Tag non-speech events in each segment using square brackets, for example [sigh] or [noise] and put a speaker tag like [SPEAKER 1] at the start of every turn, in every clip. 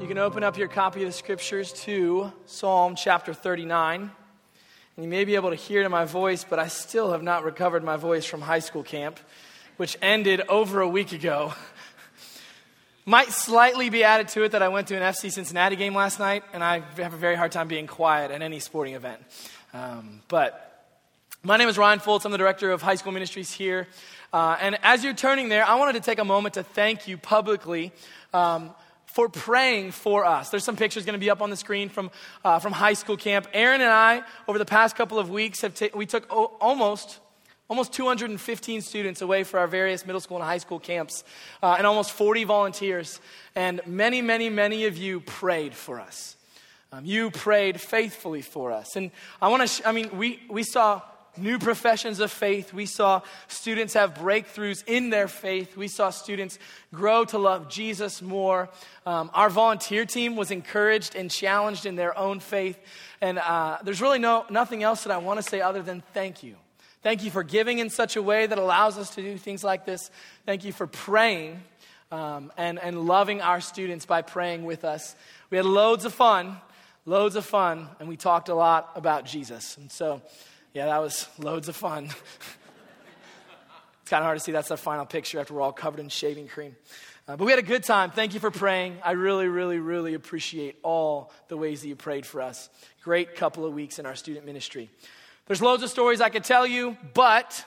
[SPEAKER 1] you can open up your copy of the scriptures to Psalm chapter 39. And you may be able to hear in my voice, but I still have not recovered my voice from high school camp, which ended over a week ago. [laughs] Might slightly be added to it that I went to an FC Cincinnati game last night, and I have a very hard time being quiet at any sporting event. Um, but my name is Ryan Foltz. I'm the director of high school ministries here. Uh, and as you're turning there, I wanted to take a moment to thank you publicly. Um, for praying for us. There's some pictures going to be up on the screen from, uh, from high school camp. Aaron and I, over the past couple of weeks, have ta- we took o- almost almost 215 students away for our various middle school and high school camps, uh, and almost 40 volunteers. And many, many, many of you prayed for us. Um, you prayed faithfully for us. And I want to, sh- I mean, we, we saw new professions of faith. We saw students have breakthroughs in their faith. We saw students grow to love Jesus more. Um, our volunteer team was encouraged and challenged in their own faith. And uh, there's really no, nothing else that I want to say other than thank you. Thank you for giving in such a way that allows us to do things like this. Thank you for praying um, and, and loving our students by praying with us. We had loads of fun, loads of fun, and we talked a lot about Jesus. And so, yeah, that was loads of fun. it's kind of hard to see that's the final picture after we're all covered in shaving cream. Uh, but we had a good time. Thank you for praying. I really, really, really appreciate all the ways that you prayed for us. Great couple of weeks in our student ministry. There's loads of stories I could tell you, but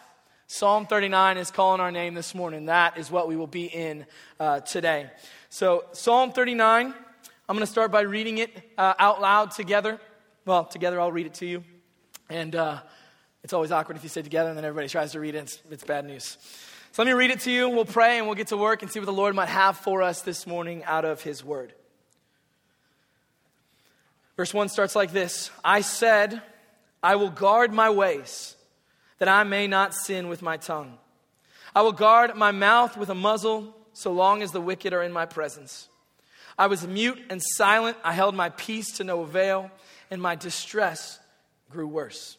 [SPEAKER 1] Psalm 39 is calling our name this morning. That is what we will be in uh, today. So, Psalm 39, I'm going to start by reading it uh, out loud together. Well, together I'll read it to you. And uh, it's always awkward if you say together and then everybody tries to read it. It's, it's bad news. So, let me read it to you. We'll pray and we'll get to work and see what the Lord might have for us this morning out of His Word. Verse 1 starts like this I said, I will guard my ways, that I may not sin with my tongue. I will guard my mouth with a muzzle, so long as the wicked are in my presence. I was mute and silent. I held my peace to no avail, and my distress grew worse.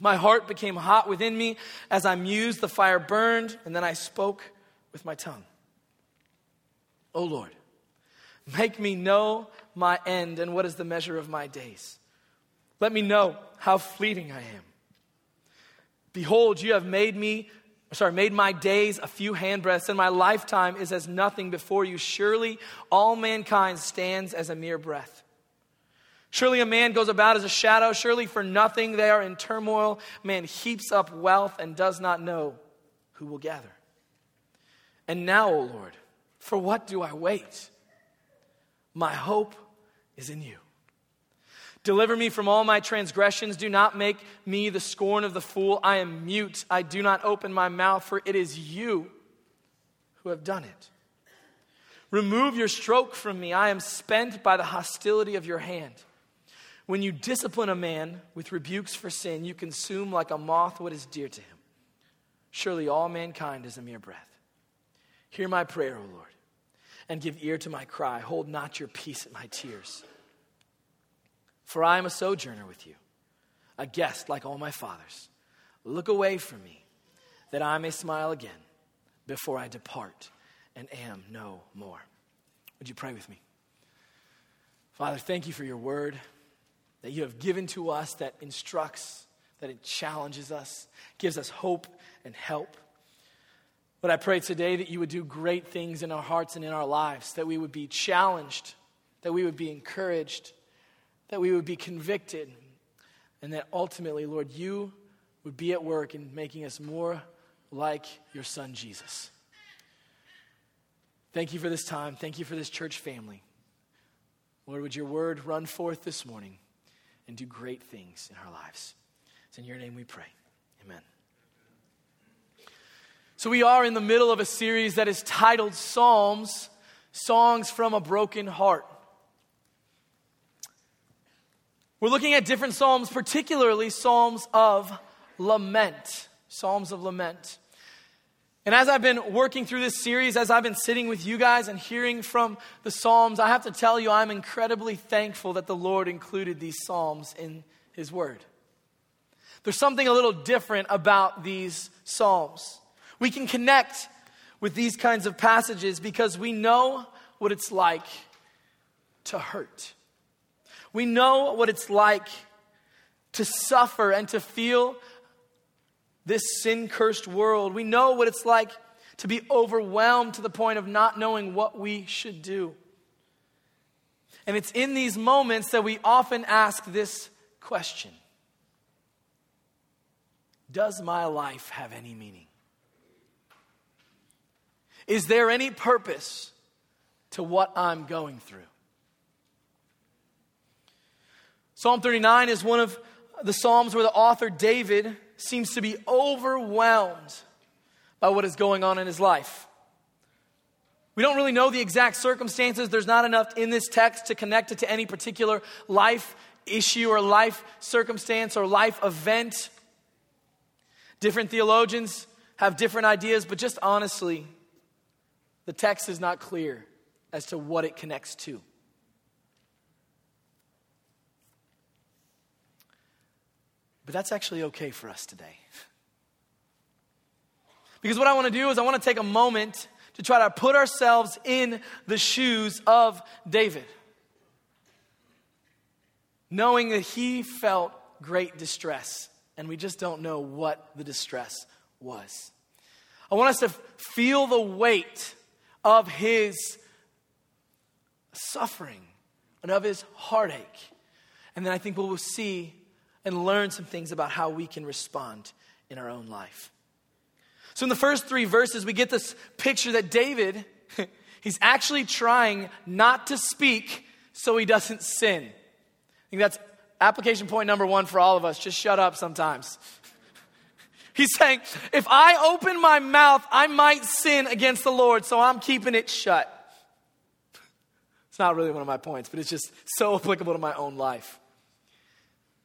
[SPEAKER 1] My heart became hot within me. As I mused, the fire burned, and then I spoke with my tongue. O Lord, make me know my end and what is the measure of my days. Let me know how fleeting I am. Behold, you have made me, sorry, made my days a few handbreadths, and my lifetime is as nothing before you. Surely all mankind stands as a mere breath. Surely a man goes about as a shadow. Surely for nothing they are in turmoil. Man heaps up wealth and does not know who will gather. And now, O Lord, for what do I wait? My hope is in you. Deliver me from all my transgressions. Do not make me the scorn of the fool. I am mute. I do not open my mouth, for it is you who have done it. Remove your stroke from me. I am spent by the hostility of your hand. When you discipline a man with rebukes for sin, you consume like a moth what is dear to him. Surely all mankind is a mere breath. Hear my prayer, O Lord, and give ear to my cry. Hold not your peace at my tears. For I am a sojourner with you, a guest like all my fathers. Look away from me, that I may smile again before I depart and am no more. Would you pray with me? Father, thank you for your word that you have given to us that instructs, that it challenges us, gives us hope and help. But I pray today that you would do great things in our hearts and in our lives, that we would be challenged, that we would be encouraged that we would be convicted, and that ultimately, Lord, you would be at work in making us more like your son, Jesus. Thank you for this time. Thank you for this church family. Lord, would your word run forth this morning and do great things in our lives? It's in your name we pray. Amen. So, we are in the middle of a series that is titled Psalms Songs from a Broken Heart. We're looking at different Psalms, particularly Psalms of lament. Psalms of lament. And as I've been working through this series, as I've been sitting with you guys and hearing from the Psalms, I have to tell you, I'm incredibly thankful that the Lord included these Psalms in His Word. There's something a little different about these Psalms. We can connect with these kinds of passages because we know what it's like to hurt. We know what it's like to suffer and to feel this sin cursed world. We know what it's like to be overwhelmed to the point of not knowing what we should do. And it's in these moments that we often ask this question Does my life have any meaning? Is there any purpose to what I'm going through? Psalm 39 is one of the Psalms where the author David seems to be overwhelmed by what is going on in his life. We don't really know the exact circumstances. There's not enough in this text to connect it to any particular life issue or life circumstance or life event. Different theologians have different ideas, but just honestly, the text is not clear as to what it connects to. But that's actually okay for us today. [laughs] Because what I want to do is I want to take a moment to try to put ourselves in the shoes of David, knowing that he felt great distress, and we just don't know what the distress was. I want us to feel the weight of his suffering and of his heartache. And then I think we'll see and learn some things about how we can respond in our own life. So, in the first three verses, we get this picture that David, [laughs] he's actually trying not to speak so he doesn't sin. I think that's application point number one for all of us. Just shut up sometimes. [laughs] He's saying, if I open my mouth, I might sin against the Lord, so I'm keeping it shut. [laughs] It's not really one of my points, but it's just so applicable to my own life.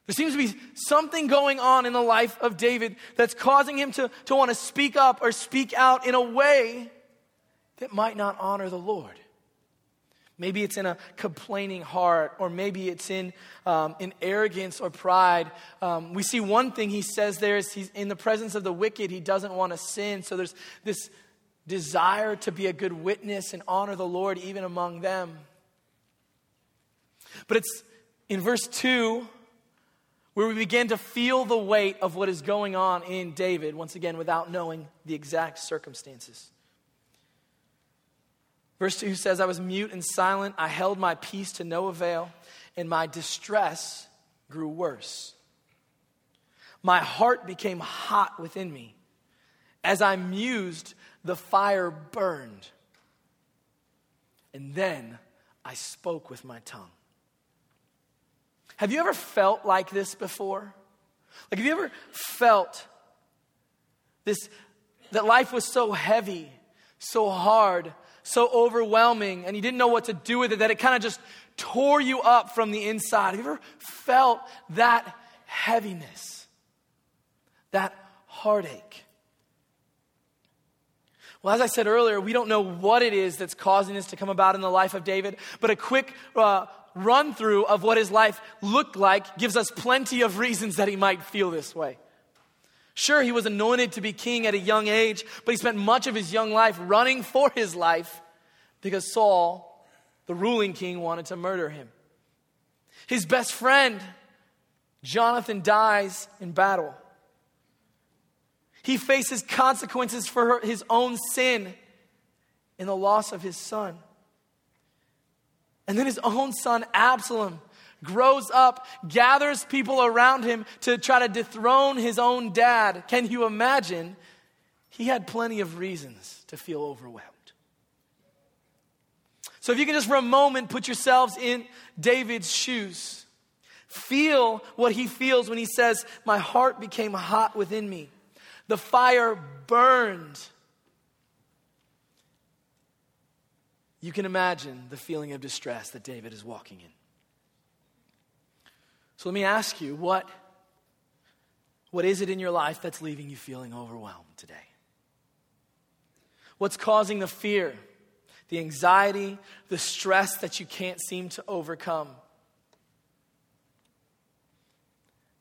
[SPEAKER 1] There seems to be something going on in the life of David that's causing him to, to want to speak up or speak out in a way that might not honor the Lord. Maybe it's in a complaining heart, or maybe it's in, um, in arrogance or pride. Um, we see one thing he says there is he's in the presence of the wicked, he doesn't want to sin. So there's this desire to be a good witness and honor the Lord even among them. But it's in verse 2 where we begin to feel the weight of what is going on in David, once again, without knowing the exact circumstances. Verse 2 says, I was mute and silent. I held my peace to no avail, and my distress grew worse. My heart became hot within me. As I mused, the fire burned. And then I spoke with my tongue. Have you ever felt like this before? Like, have you ever felt this, that life was so heavy, so hard, so overwhelming, and you didn't know what to do with it, that it kind of just tore you up from the inside? Have you ever felt that heaviness, that heartache? Well, as I said earlier, we don't know what it is that's causing this to come about in the life of David, but a quick uh, run through of what his life looked like gives us plenty of reasons that he might feel this way. Sure, he was anointed to be king at a young age, but he spent much of his young life running for his life because Saul, the ruling king, wanted to murder him. His best friend, Jonathan, dies in battle. He faces consequences for his own sin in the loss of his son. And then his own son, Absalom, grows up, gathers people around him to try to dethrone his own dad. Can you imagine? He had plenty of reasons to feel overwhelmed. So, if you can just for a moment put yourselves in David's shoes, feel what he feels when he says, My heart became hot within me, the fire burned. You can imagine the feeling of distress that David is walking in. So let me ask you what, what is it in your life that's leaving you feeling overwhelmed today? What's causing the fear, the anxiety, the stress that you can't seem to overcome?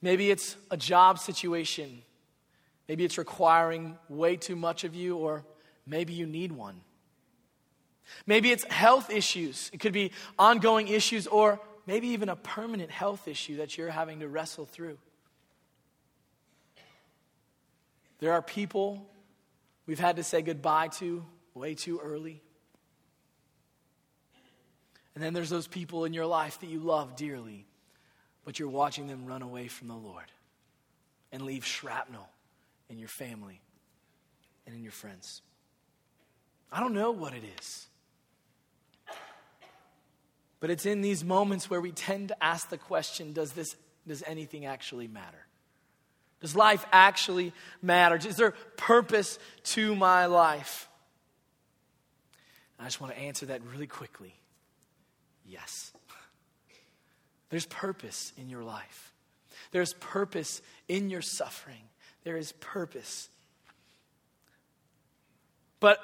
[SPEAKER 1] Maybe it's a job situation. Maybe it's requiring way too much of you, or maybe you need one. Maybe it's health issues. It could be ongoing issues or maybe even a permanent health issue that you're having to wrestle through. There are people we've had to say goodbye to way too early. And then there's those people in your life that you love dearly, but you're watching them run away from the Lord and leave shrapnel in your family and in your friends. I don't know what it is. But it's in these moments where we tend to ask the question does, this, does anything actually matter? Does life actually matter? Is there purpose to my life? I just want to answer that really quickly. Yes. There's purpose in your life. There's purpose in your suffering. There is purpose. But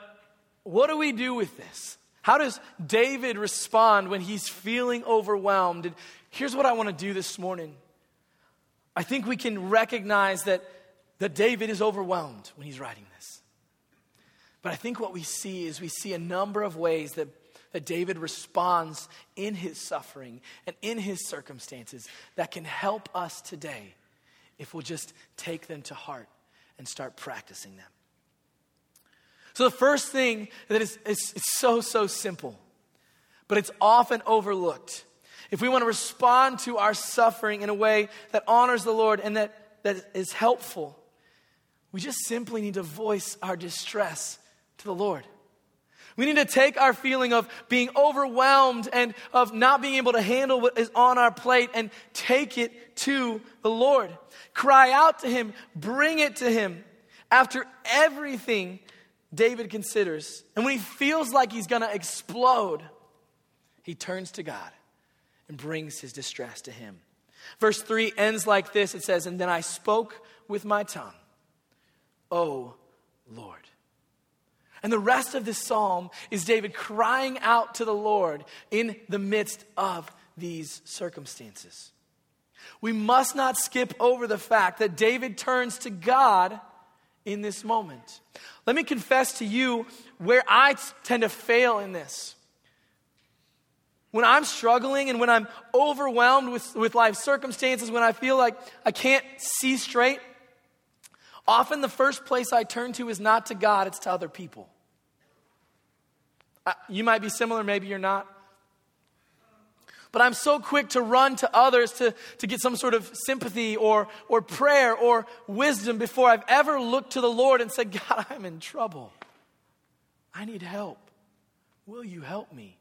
[SPEAKER 1] what do we do with this? How does David respond when he's feeling overwhelmed? And here's what I want to do this morning. I think we can recognize that, that David is overwhelmed when he's writing this. But I think what we see is we see a number of ways that, that David responds in his suffering and in his circumstances that can help us today if we'll just take them to heart and start practicing them. So, the first thing that is, is, so, so simple, but it's often overlooked. If we want to respond to our suffering in a way that honors the Lord and that, that is helpful, we just simply need to voice our distress to the Lord. We need to take our feeling of being overwhelmed and of not being able to handle what is on our plate and take it to the Lord. Cry out to Him, bring it to Him. After everything David considers, and when he feels like he's going to explode, he turns to God and brings his distress to him. Verse 3 ends like this it says, And then I spoke with my tongue, O Lord. And the rest of this psalm is David crying out to the Lord in the midst of these circumstances. We must not skip over the fact that David turns to God in this moment. Let me confess to you where I tend to fail in this. When I'm struggling and when I'm overwhelmed with, with life circumstances, when I feel like I can't see straight, often the first place I turn to is not to God, it's to other people. you might be similar, maybe you're not. But I'm so quick to run to others to, to get some sort of sympathy or, or prayer or wisdom before I've ever looked to the Lord and said, God, I'm in trouble. I need help. Will you help me?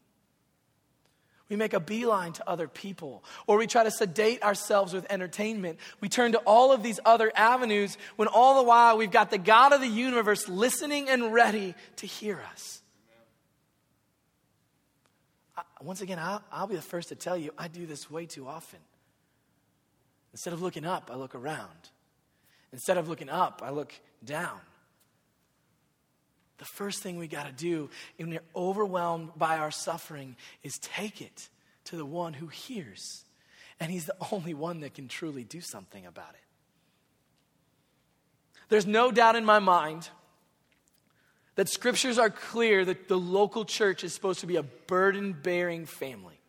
[SPEAKER 1] We make a beeline to other people, or we try to sedate ourselves with entertainment. We turn to all of these other avenues when all the while we've got the God of the universe listening and ready to hear us once again, I'll, I'll be the first to tell you, I do this way too often. Instead of looking up, I look around. Instead of looking up, I look down. The first thing we got to do when we're overwhelmed by our suffering is take it to the one who hears. And he's the only one that can truly do something about it. There's no doubt in my mind that scriptures are clear that the local church is supposed to be a burden bearing family.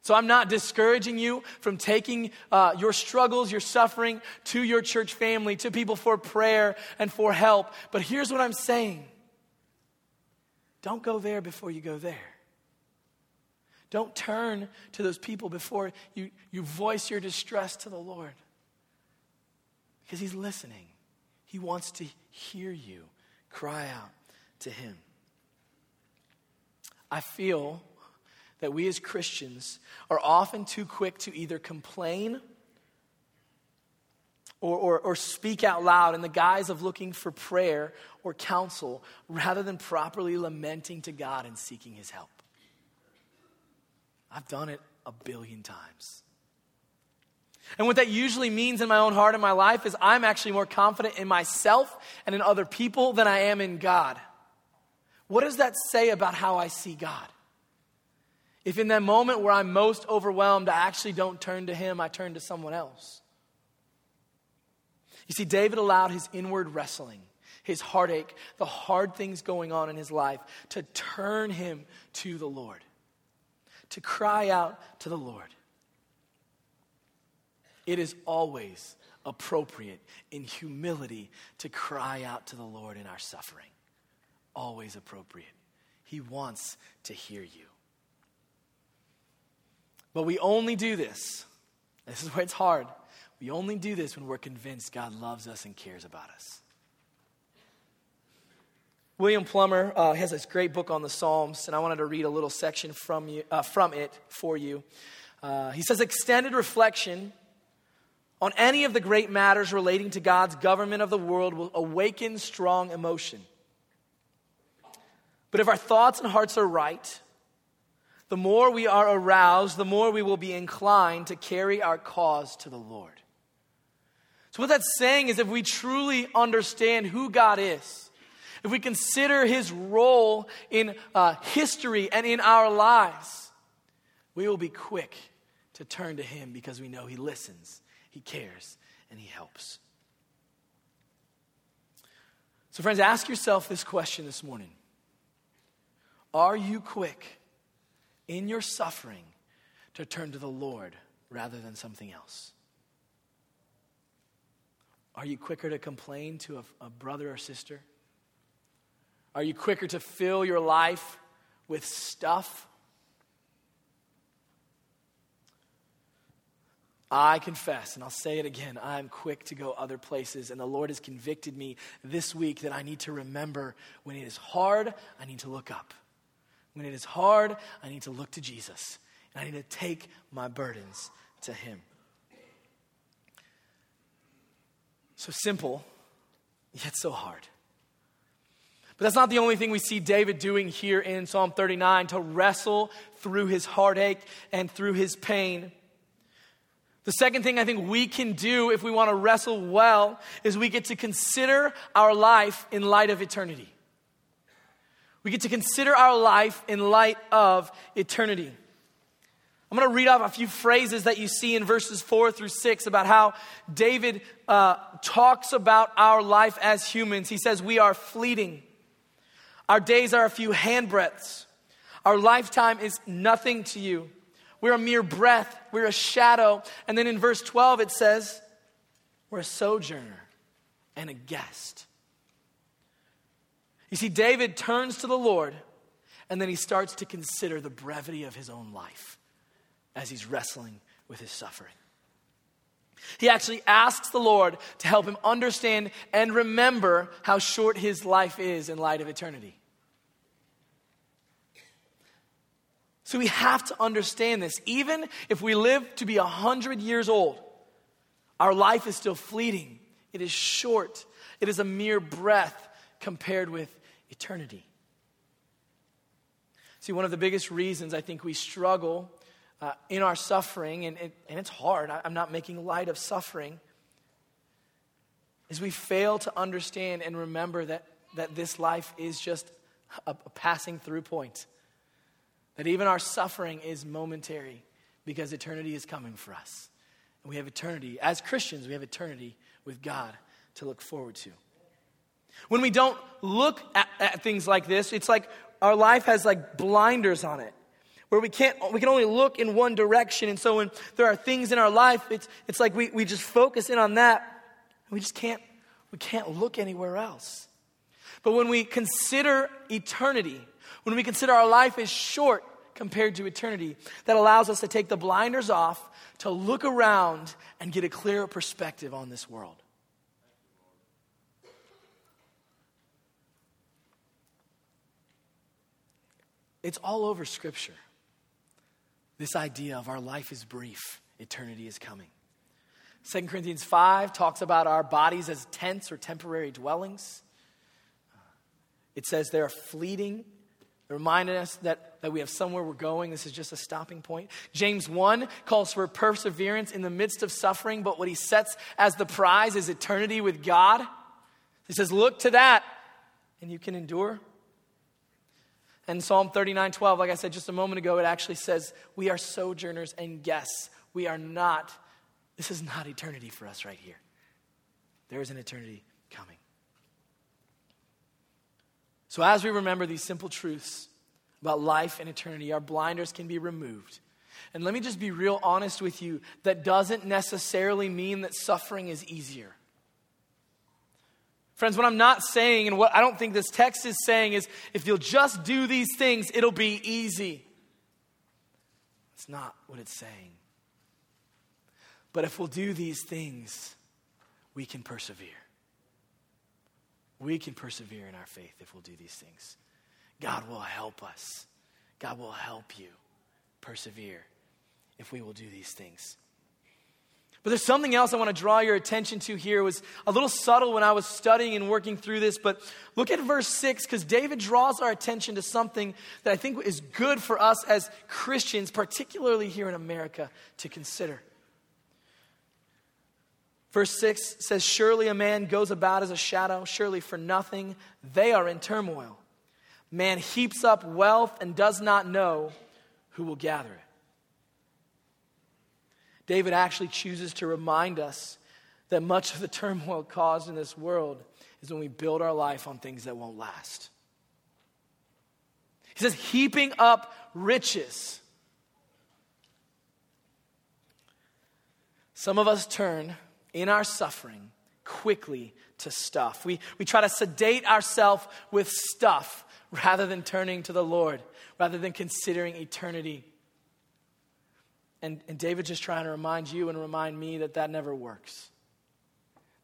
[SPEAKER 1] So I'm not discouraging you from taking uh, your struggles, your suffering to your church family, to people for prayer and for help. But here's what I'm saying don't go there before you go there. Don't turn to those people before you, you voice your distress to the Lord. Because He's listening, He wants to hear you. Cry out to Him. I feel that we as Christians are often too quick to either complain or, or, or, speak out loud in the guise of looking for prayer or counsel rather than properly lamenting to God and seeking His help. I've done it a billion times. And what that usually means in my own heart and my life is I'm actually more confident in myself and in other people than I am in God. What does that say about how I see God? If in that moment where I'm most overwhelmed, I actually don't turn to Him, I turn to someone else. You see, David allowed his inward wrestling, his heartache, the hard things going on in his life, to turn him to the Lord, to cry out to the Lord. It is always appropriate in humility to cry out to the Lord in our suffering. Always appropriate. He wants to hear you. But we only do this. This is where it's hard. We only do this when we're convinced God loves us and cares about us. William Plumer uh, has this great book on the Psalms, and I wanted to read a little section from, you, uh, from it for you. Uh, he says, Extended reflection on any of the great matters relating to God's government of the world will awaken strong emotion. But if our thoughts and hearts are right, the more we are aroused, the more we will be inclined to carry our cause to the Lord. So, what that's saying is if we truly understand who God is, if we consider his role in uh, history and in our lives, we will be quick to turn to him because we know he listens, he cares, and he helps. So, friends, ask yourself this question this morning Are you quick in your suffering to turn to the Lord rather than something else? Are you quicker to complain to a, a brother or sister? Are you quicker to fill your life with stuff? I confess, and I'll say it again, I'm quick to go other places, and the Lord has convicted me this week that I need to remember when it is hard, I need to look up. When it is hard, I need to look to Jesus, and I need to take my burdens to Him. So simple, yet so hard. But that's not the only thing we see David doing here in Psalm 39 to wrestle through his heartache and through his pain. The second thing I think we can do if we want to wrestle well is we get to consider our life in light of eternity. We get to consider our life in light of eternity. I'm going to read off a few phrases that you see in verses four through six about how David uh, talks about our life as humans. He says, We are fleeting, our days are a few handbreadths, our lifetime is nothing to you. We're a mere breath, we're a shadow. And then in verse 12, it says, We're a sojourner and a guest. You see, David turns to the Lord and then he starts to consider the brevity of his own life as he's wrestling with his suffering. He actually asks the Lord to help him understand and remember how short his life is in light of eternity. So we have to understand this. Even if we live to be 100 years old, our life is still fleeting. It is short. It is a mere breath compared with eternity. See, one of the biggest reasons I think we struggle uh, in our suffering, and, it, and it's hard, I, I'm not making light of suffering, is we fail to understand and remember that, that this life is just a, a passing through point. That even our suffering is momentary because eternity is coming for us. And we have eternity, as Christians, we have eternity with God to look forward to. When we don't look at, at, things like this, it's like our life has like blinders on it where we can't we can only look in one direction and so when there are things in our life it's, it's like we, we just focus in on that and we just can't we can't look anywhere else but when we consider eternity when we consider our life is short compared to eternity that allows us to take the blinders off to look around and get a clearer perspective on this world it's all over scripture this idea of our life is brief, eternity is coming. 2 Corinthians 5 talks about our bodies as tents or temporary dwellings. It says they're fleeting, reminding us that, that we have somewhere we're going. This is just a stopping point. James 1 calls for perseverance in the midst of suffering, but what he sets as the prize is eternity with God. He says, Look to that, and you can endure. And Psalm 39 12, like I said just a moment ago, it actually says, We are sojourners and guests. We are not, this is not eternity for us right here. There is an eternity coming. So, as we remember these simple truths about life and eternity, our blinders can be removed. And let me just be real honest with you that doesn't necessarily mean that suffering is easier. Friends, what I'm not saying and what I don't think this text is saying is if you'll just do these things, it'll be easy. It's not what it's saying. But if we'll do these things, we can persevere. We can persevere in our faith if we'll do these things. God will help us. God will help you persevere if we will do these things. But there's something else I want to draw your attention to here. It was a little subtle when I was studying and working through this, but look at verse 6 because David draws our attention to something that I think is good for us as Christians, particularly here in America, to consider. Verse 6 says, Surely a man goes about as a shadow, surely for nothing they are in turmoil. Man heaps up wealth and does not know who will gather it. David actually chooses to remind us that much of the turmoil caused in this world is when we build our life on things that won't last. He says, heaping up riches. Some of us turn in our suffering quickly to stuff. We, we try to sedate ourselves with stuff rather than turning to the Lord, rather than considering eternity. And, and David's just trying to remind you and remind me that that never works.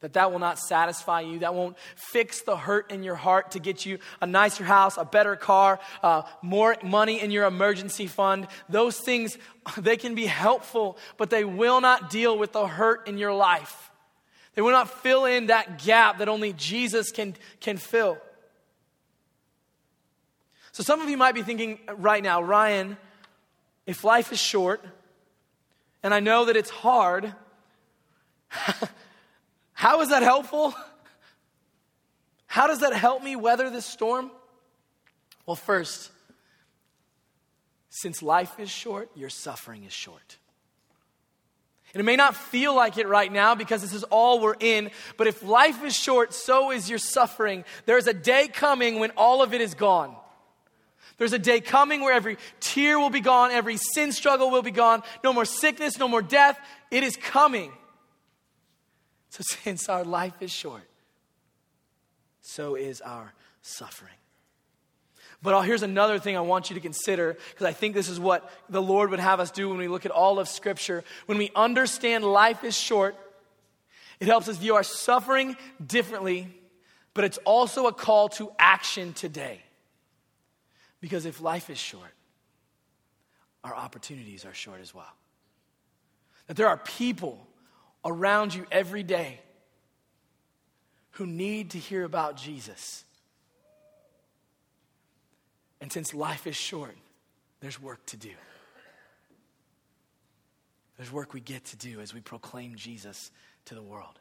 [SPEAKER 1] That that will not satisfy you. That won't fix the hurt in your heart to get you a nicer house, a better car, uh, more money in your emergency fund. Those things, [laughs] they can be helpful, but they will not deal with the hurt in your life. They will not fill in that gap that only Jesus can, can fill. So some of you might be thinking right now, Ryan, if life is short, and I know that it's hard, [laughs] how is that helpful? How does that help me weather this storm? Well, first, since life is short, your suffering is short. And it may not feel like it right now because this is all we're in, but if life is short, so is your suffering. There's a day coming when all of it is gone. There's a day coming where every tear will be gone, every sin struggle will be gone, no more sickness, no more death. It is coming. So, [laughs] since our life is short, so is our suffering. But here's another thing I want you to consider because I think this is what the Lord would have us do when we look at all of Scripture. When we understand life is short, it helps us view our suffering differently, but it's also a call to action today. Because if life is short, our opportunities are short as well. That there are people around you every day who need to hear about Jesus. And since life is short, there's work to do. There's work we get to do as we proclaim Jesus to the world.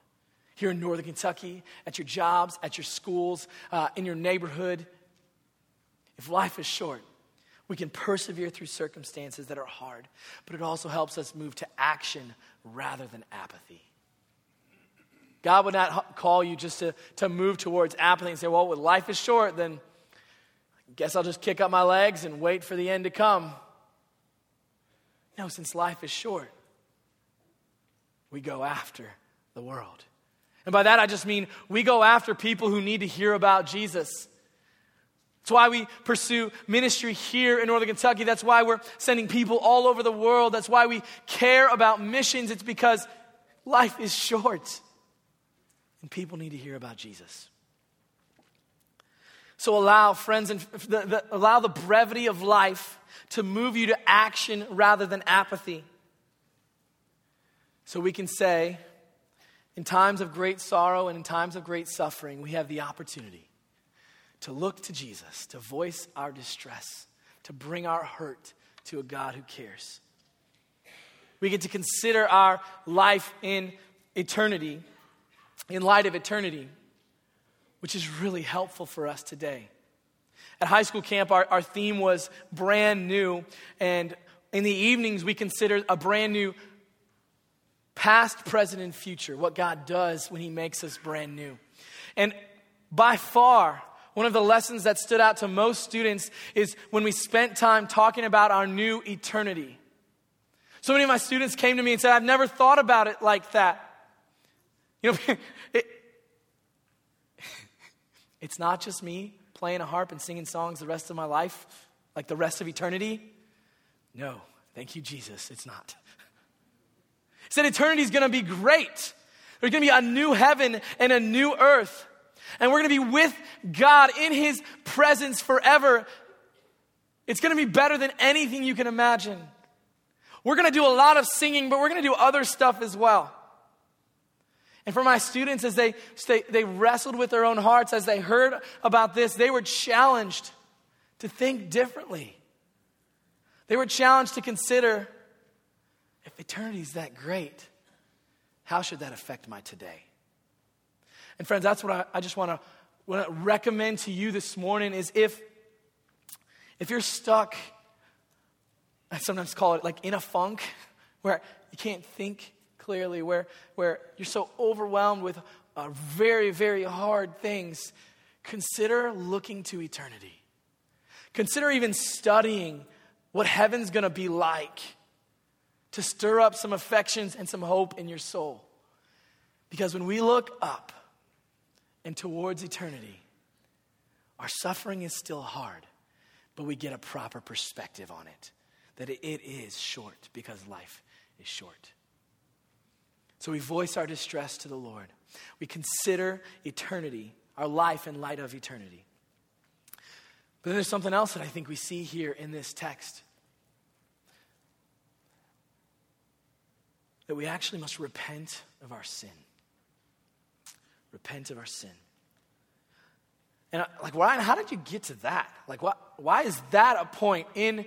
[SPEAKER 1] Here in Northern Kentucky, at your jobs, at your schools, uh, in your neighborhood, if life is short, we can persevere through circumstances that are hard, but it also helps us move to action rather than apathy. God would not call you just to, to move towards apathy and say, well, when life is short, then I guess I'll just kick up my legs and wait for the end to come. No, since life is short, we go after the world. And by that, I just mean we go after people who need to hear about Jesus. That's why we pursue ministry here in Northern Kentucky. That's why we're sending people all over the world. That's why we care about missions. It's because life is short and people need to hear about Jesus. So allow friends and the, the, allow the brevity of life to move you to action rather than apathy. So we can say, in times of great sorrow and in times of great suffering, we have the opportunity to look to Jesus, to voice our distress, to bring our hurt to a God who cares. We get to consider our life in eternity, in light of eternity, which is really helpful for us today. At high school camp, our, our theme was brand new, and in the evenings, we consider a brand new past, present, and future, what God does when He makes us brand new. And by far, One of the lessons that stood out to most students is when we spent time talking about our new eternity. So many of my students came to me and said, I've never thought about it like that. You know, [laughs] it, [laughs] it's not just me playing a harp and singing songs the rest of my life, like the rest of eternity. No, thank you, Jesus, it's not. [laughs] He said eternity is going to be great. There's going to be a new heaven and a new earth. And we're going to be with God in His presence forever. It's going to be better than anything you can imagine. We're going to do a lot of singing, but we're going to do other stuff as well. And for my students, as they, they, wrestled with their own hearts, as they heard about this, they were challenged to think differently. They were challenged to consider if eternity is that great, how should that affect my today? And friends, that's what I, I just want to recommend to you this morning is if if you're stuck, I sometimes call it like in a funk where you can't think clearly, where where you're so overwhelmed with uh, very very hard things, consider looking to eternity. Consider even studying what heaven's going to be like to stir up some affections and some hope in your soul. Because when we look up and towards eternity, our suffering is still hard, but we get a proper perspective on it that it is short because life is short. So we voice our distress to the Lord. We consider eternity, our life in light of eternity. But then there's something else that I think we see here in this text. that we actually must repent of our sin. Repent of our sin. And like, Ryan, how did you get to that? Like, what, why is that a point in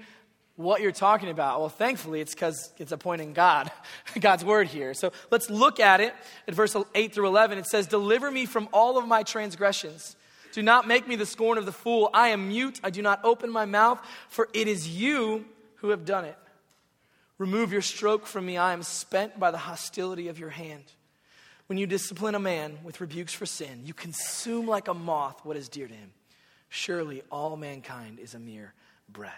[SPEAKER 1] what you're talking about? Well, thankfully, it's because it's a point in God, [laughs] God's word here. So let's look at it at verse 8 through 11. It says, Deliver me from all of my transgressions. Do not make me the scorn of the fool. I am mute. I do not open my mouth, for it is you who have done it. Remove your stroke from me. I am spent by the hostility of your hand. When you discipline a man with rebukes for sin, you consume like a moth what is dear to him. Surely all mankind is a mere breath.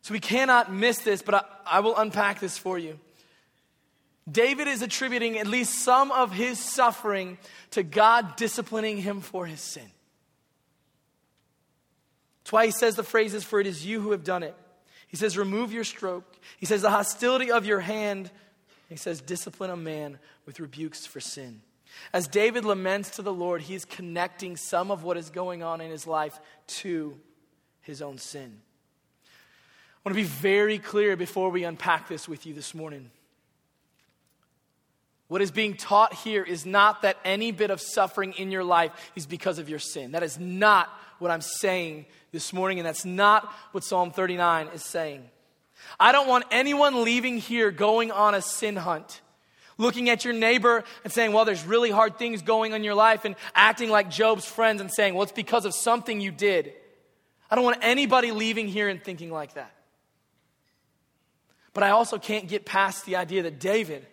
[SPEAKER 1] So we cannot miss this, but I, I will unpack this for you. David is attributing at least some of his suffering to God disciplining him for his sin. That's why he says the phrases, For it is you who have done it. He says, Remove your stroke. He says, The hostility of your hand. He says, Discipline a man with rebukes for sin. As David laments to the Lord, he's connecting some of what is going on in his life to his own sin. I want to be very clear before we unpack this with you this morning. What is being taught here is not that any bit of suffering in your life is because of your sin. That is not what I'm saying this morning, and that's not what Psalm 39 is saying. I don't want anyone leaving here going on a sin hunt, looking at your neighbor and saying, Well, there's really hard things going on in your life, and acting like Job's friends and saying, Well, it's because of something you did. I don't want anybody leaving here and thinking like that. But I also can't get past the idea that David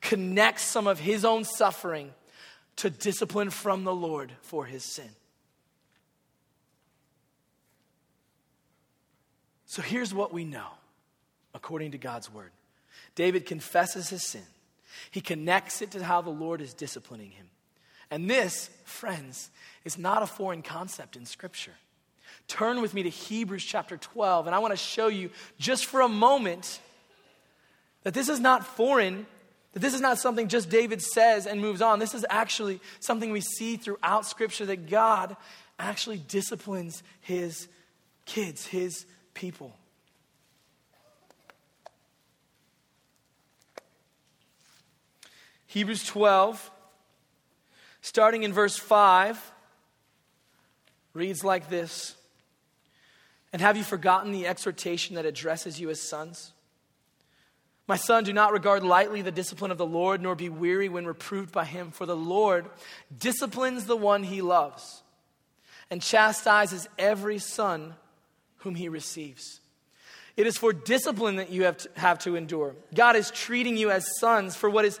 [SPEAKER 1] connects some of his own suffering to discipline from the Lord for his sin. So here's what we know according to God's word David confesses his sin, he connects it to how the Lord is disciplining him. And this, friends, is not a foreign concept in Scripture. Turn with me to Hebrews chapter 12, and I want to show you just for a moment that this is not foreign, that this is not something just David says and moves on. This is actually something we see throughout Scripture that God actually disciplines his kids, his people. Hebrews 12, starting in verse 5, reads like this And have you forgotten the exhortation that addresses you as sons? My son, do not regard lightly the discipline of the Lord, nor be weary when reproved by him, for the Lord disciplines the one he loves and chastises every son whom he receives. It is for discipline that you have to, have to endure. God is treating you as sons for what, is,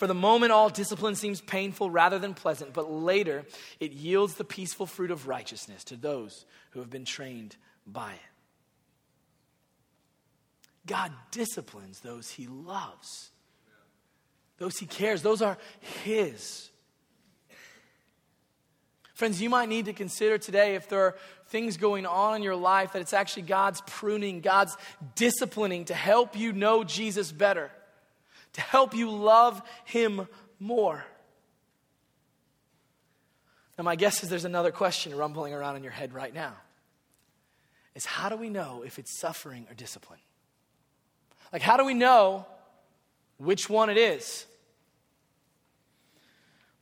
[SPEAKER 1] For the moment, all discipline seems painful rather than pleasant, but later it yields the peaceful fruit of righteousness to those who have been trained by it. God disciplines those he loves, those he cares. Those are his. Friends, you might need to consider today if there are things going on in your life that it's actually God's pruning, God's disciplining to help you know Jesus better, to help you love him more. Now, my guess is there's another question rumbling around in your head right now. Is how do we know if it's suffering or discipline? Like, how do we know which one it is?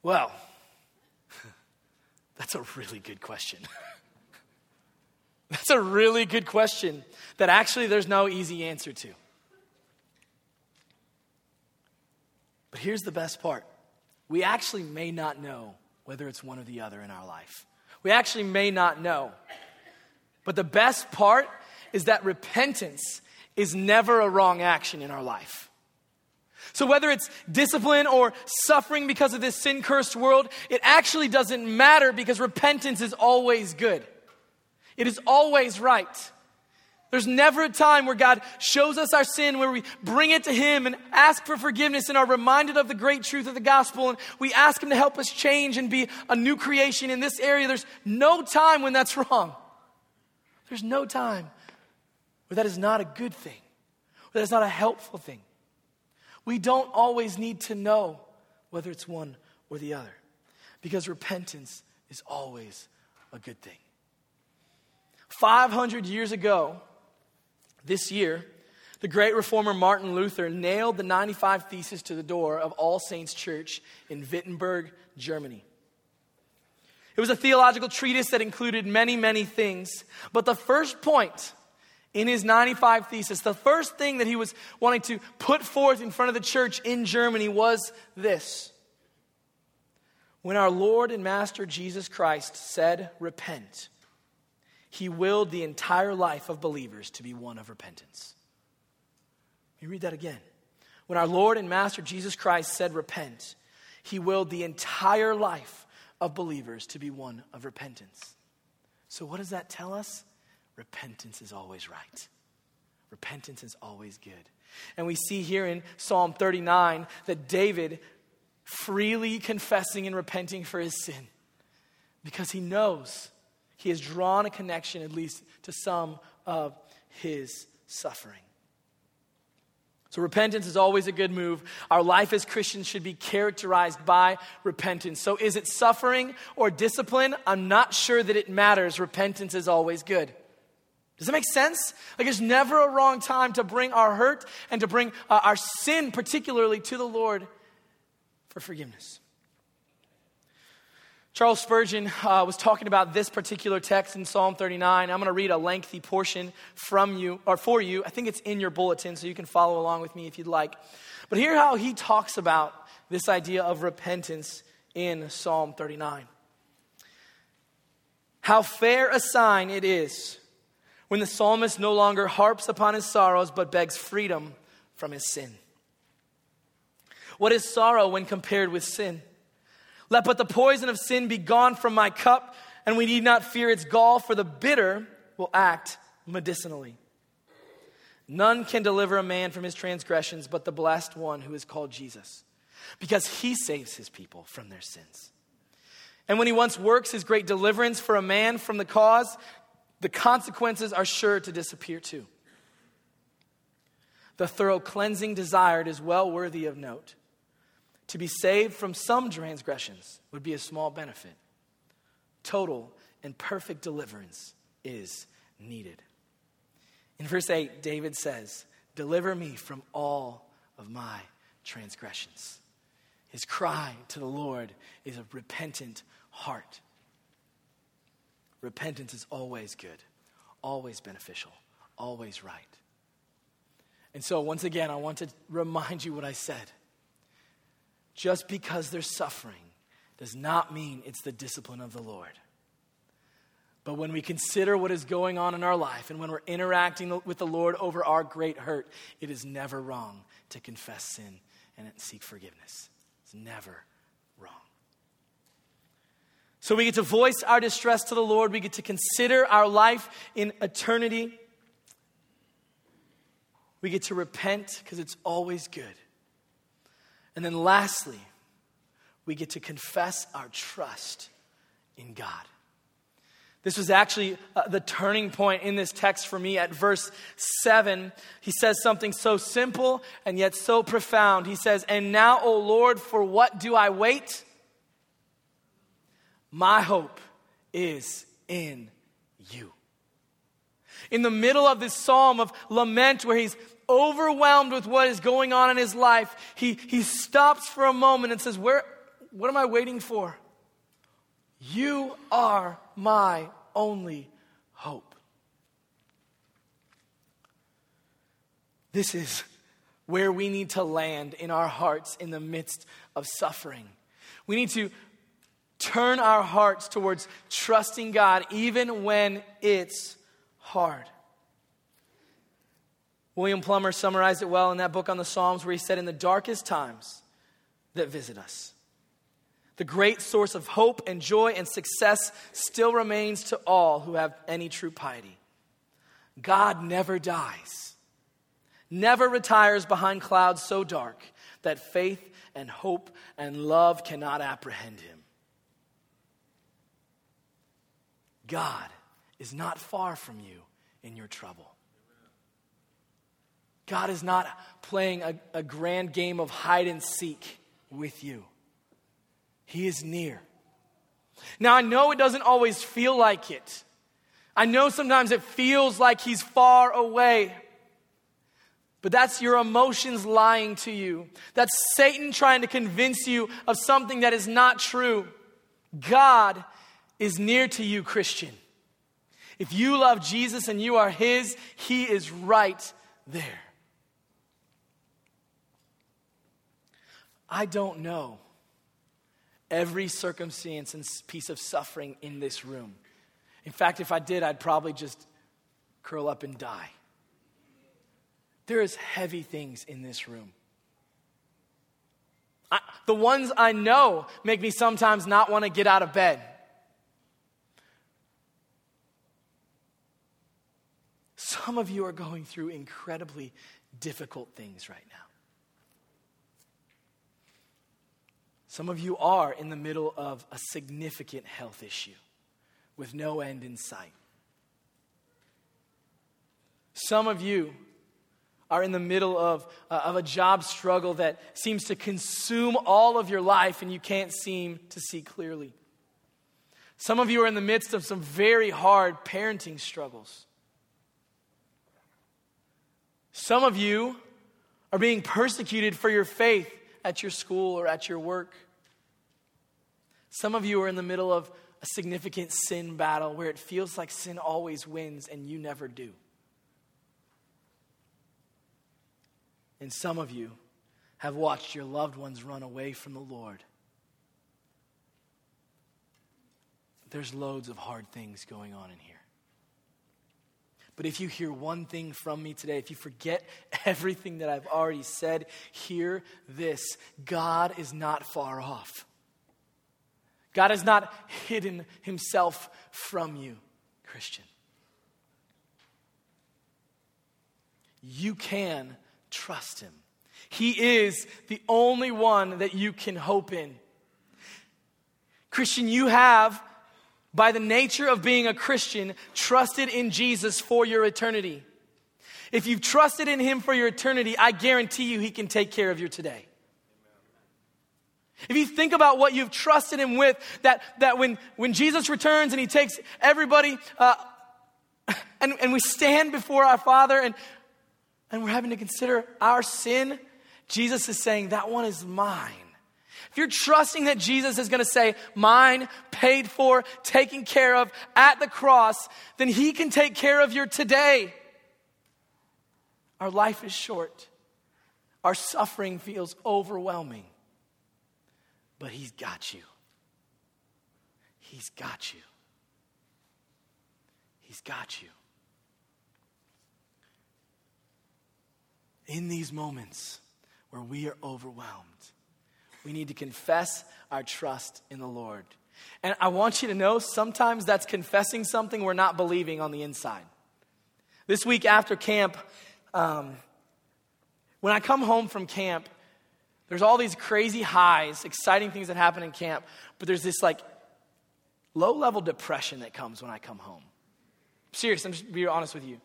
[SPEAKER 1] Well, [laughs] that's a really good question. [laughs] that's a really good question that actually there's no easy answer to. But here's the best part we actually may not know whether it's one or the other in our life. We actually may not know. But the best part is that repentance is never a wrong action in our life. So, whether it's discipline or suffering because of this sin cursed world, it actually doesn't matter because repentance is always good. It is always right. There's never a time where God shows us our sin, where we bring it to Him and ask for forgiveness and are reminded of the great truth of the gospel and we ask Him to help us change and be a new creation in this area. There's no time when that's [laughs] wrong. There's no time where that is not a good thing, where that is not a helpful thing. We don't always need to know whether it's one or the other because repentance is always a good thing. 500 years ago, this year, the great reformer Martin Luther nailed the 95 Theses to the door of All Saints Church in Wittenberg, Germany. It was a theological treatise that included many, many things, but the first point in his 95 thesis, the first thing that he was wanting to put forth in front of the church in Germany was this. When our Lord and Master Jesus Christ said, Repent, he willed the entire life of believers to be one of repentance. Let me read that again. When our Lord and Master Jesus Christ said, Repent, he willed the entire life of believers to be one of repentance. So, what does that tell us? repentance is always right. Repentance is always good. And we see here in Psalm 39 that David freely confessing and repenting for his sin because he knows he has drawn a connection, at least to some of his suffering. So, repentance is always a good move. Our life as Christians should be characterized by repentance. So, is it suffering or discipline? I'm not sure that it matters. Repentance is always good. Does that make sense? Like, there's never a wrong time to bring our hurt and to bring uh, our sin, particularly, to the Lord for forgiveness. Charles Spurgeon uh, was talking about this particular text in Psalm 39. I'm going to read a lengthy portion from you or for you. I think it's in your bulletin, so you can follow along with me if you'd like. But hear how he talks about this idea of repentance in Psalm 39. How fair a sign it is when the psalmist no longer harps upon his sorrows but begs freedom from his sin. What is sorrow when compared with sin? Let but the poison of sin be gone from my cup, and we need not fear its gall, for the bitter will act medicinally. None can deliver a man from his transgressions but the blessed one who is called Jesus, because he saves his people from their sins. And when he once works his great deliverance for a man from the cause, the consequences are sure to disappear too. The thorough cleansing desired is well worthy of note. To be saved from some transgressions would be a small benefit. Total and perfect deliverance is needed. In verse 8, David says, Deliver me from all of my transgressions. His cry to the Lord is a repentant heart. repentance is always good, always beneficial, always right. And so, once again, I want to remind you what I said. Just because there's suffering does not mean it's the discipline of the Lord. But when we consider what is going on in our life and when we're interacting with the Lord over our great hurt, it is never wrong to confess sin and seek forgiveness. It's never wrong. So we get to voice our distress to the Lord, we get to consider our life in eternity. We get to repent because it's always good. And then lastly, we get to confess our trust in God. This was actually uh, the turning point in this text for me at verse 7. He says something so simple and yet so profound. He says, And now, O Lord, for what do I wait? My hope is in you. In the middle of this psalm of lament, where he's overwhelmed with what is going on in his life, he, he stops for a moment and says, Where, What am I waiting for? You are my only hope. This is where we need to land in our hearts in the midst of suffering. We need to turn our hearts towards trusting God even when it's hard. William Plumer summarized it well in that book on the Psalms where he said, In the darkest times that visit us, the great source of hope and joy and success still remains to all who have any true piety. God never dies, never retires behind clouds so dark that faith and hope and love cannot apprehend him. God is not far from you in your trouble. God is not playing a, a grand game of hide and seek with you. He is near. Now, I know it doesn't always feel like it. I know sometimes it feels like He's far away. But that's your emotions lying to you. That's Satan trying to convince you of something that is not true. God is near to you, Christian. If you love Jesus and you are His, He is right there. I don't know every circumstance and piece of suffering in this room. In fact, if I did, I'd probably just curl up and die. There is heavy things in this room. I, the ones I know make me sometimes not want to get out of bed. Some of you are going through incredibly difficult things right now. Some of you are in the middle of a significant health issue with no end in sight. Some of you are in the middle of, uh, of a job struggle that seems to consume all of your life and you can't seem to see clearly. Some of you are in the midst of some very hard parenting struggles. Some of you are being persecuted for your faith at your school or at your work. Some of you are in the middle of a significant sin battle where it feels like sin always wins and you never do. And some of you have watched your loved ones run away from the Lord. There's loads of hard things going on in here. But if you hear one thing from me today, if you forget [laughs] everything that I've already said, hear this God is not far off. God has not hidden himself from you, Christian. You can trust him. He is the only one that you can hope in. Christian, you have by the nature of being a Christian, trusted in Jesus for your eternity. If you've trusted in Him for your eternity, I guarantee you He can take care of your today. If you think about what you've trusted Him with, that, that when, when Jesus returns and He takes everybody, uh, [laughs] and, and we stand before our Father and, and we're having to consider our sin, Jesus is saying, That one is mine. You're trusting that Jesus is going to say, mine, paid for, taken care of at the cross, then he can take care of your today. Our life is short. Our suffering feels overwhelming. But he's got you. He's got you. He's got you. In these moments where we are overwhelmed, we need to confess our trust in the Lord. And I want you to know sometimes that's confessing something we're not believing on the inside. This week after camp, um, when I come home from camp, there's all these crazy highs, exciting things that happen in camp, but there's this like low level depression that comes when I come home. Serious, I'm just being honest with you.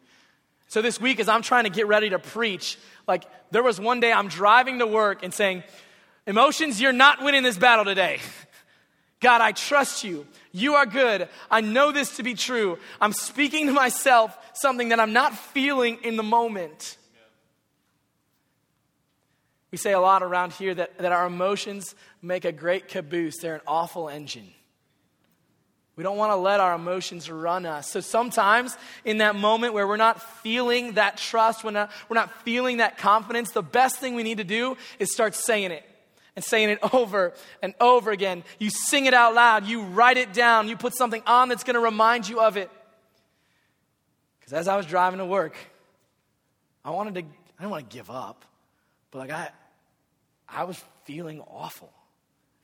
[SPEAKER 1] So this week, as I'm trying to get ready to preach, like there was one day I'm driving to work and saying, Emotions, you're not winning this battle today. God, I trust you. You are good. I know this to be true. I'm speaking to myself something that I'm not feeling in the moment. We say a lot around here that, that our emotions make a great caboose, they're an awful engine. We don't want to let our emotions run us. So sometimes in that moment where we're not feeling that trust, we're not, we're not feeling that confidence, the best thing we need to do is start saying it and saying it over and over again. You sing it out loud, you write it down, you put something on that's going to remind you of it. Because as I was driving to work, I wanted to, I didn't want to give up, but like I, I was feeling awful.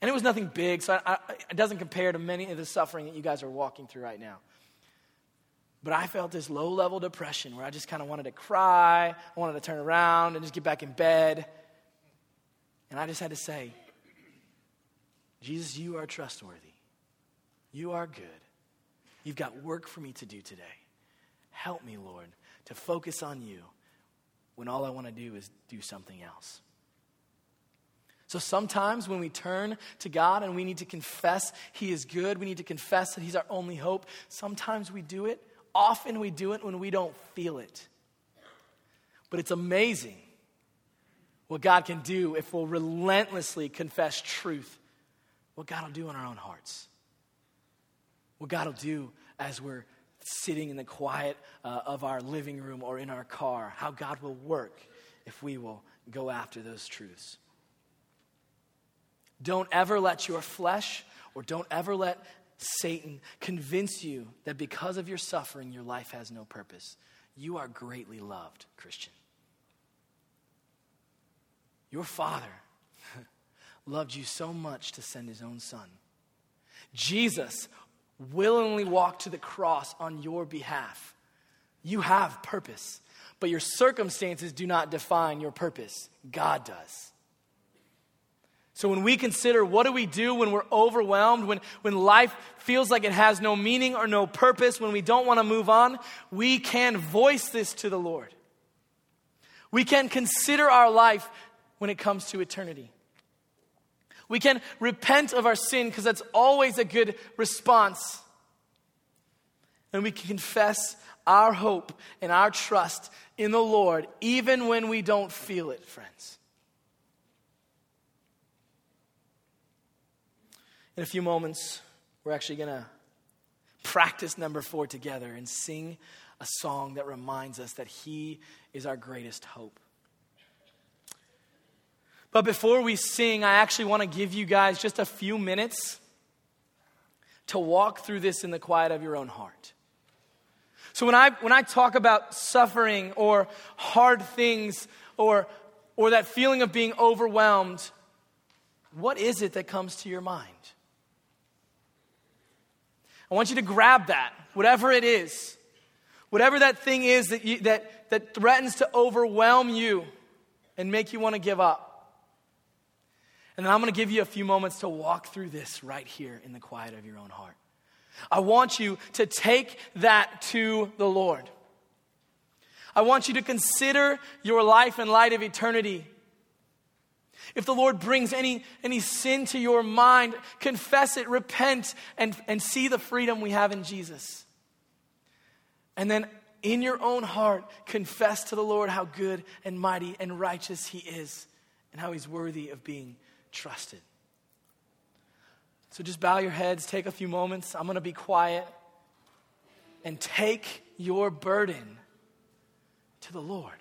[SPEAKER 1] And it was nothing big, so I, I, it doesn't compare to many of the suffering that you guys are walking through right now. But I felt this low level depression where I just kind of wanted to cry, I wanted to turn around and just get back in bed. And I just had to say, Jesus, you are trustworthy. You are good. You've got work for me to do today. Help me, Lord, to focus on you when all I want to do is do something else. So sometimes when we turn to God and we need to confess He is good, we need to confess that He's our only hope. Sometimes we do it. Often we do it when we don't feel it. But it's amazing what God can do if we'll relentlessly confess truth, what God will do in our own hearts. What God will do as we're sitting in the quiet uh, of our living room or in our car, how God will work if we will go after those truths. Don't ever let your flesh or don't ever let Satan convince you that because of your suffering, your life has no purpose. You are greatly loved, Christian. Your Father [laughs] loved you so much to send his own Son. Jesus willingly walked to the cross on your behalf. You have purpose, but your circumstances do not define your purpose. God does. So when we consider what do we do when we're overwhelmed, when, when life feels like it has no meaning or no purpose, when we don't want to move on, we can voice this to the Lord. We can consider our life when it comes to eternity. We can repent of our sin because that's always a good response. And we can confess our hope and our trust in the Lord even when we don't feel it, friends. In a few moments, we're actually going to practice number four together and sing a song that reminds us that He is our greatest hope. But before we sing, I actually want to give you guys just a few minutes to walk through this in the quiet of your own heart. So when I when I talk about suffering or hard things or or that feeling of being overwhelmed, what is it that comes to your mind? I want you to grab that, whatever it is. Whatever that thing is that, you, that, that threatens to overwhelm you and make you want to give up. And then I'm going to give you a few moments to walk through this right here in the quiet of your own heart. I want you to take that to the Lord. I want you to consider your life in light of eternity. If the Lord brings any, any sin to your mind, confess it, repent, and, and see the freedom we have in Jesus. And then in your own heart, confess to the Lord how good and mighty and righteous He is and how He's worthy of being trusted. So just bow your heads, take a few moments. I'm going to be quiet and take your burden to the Lord.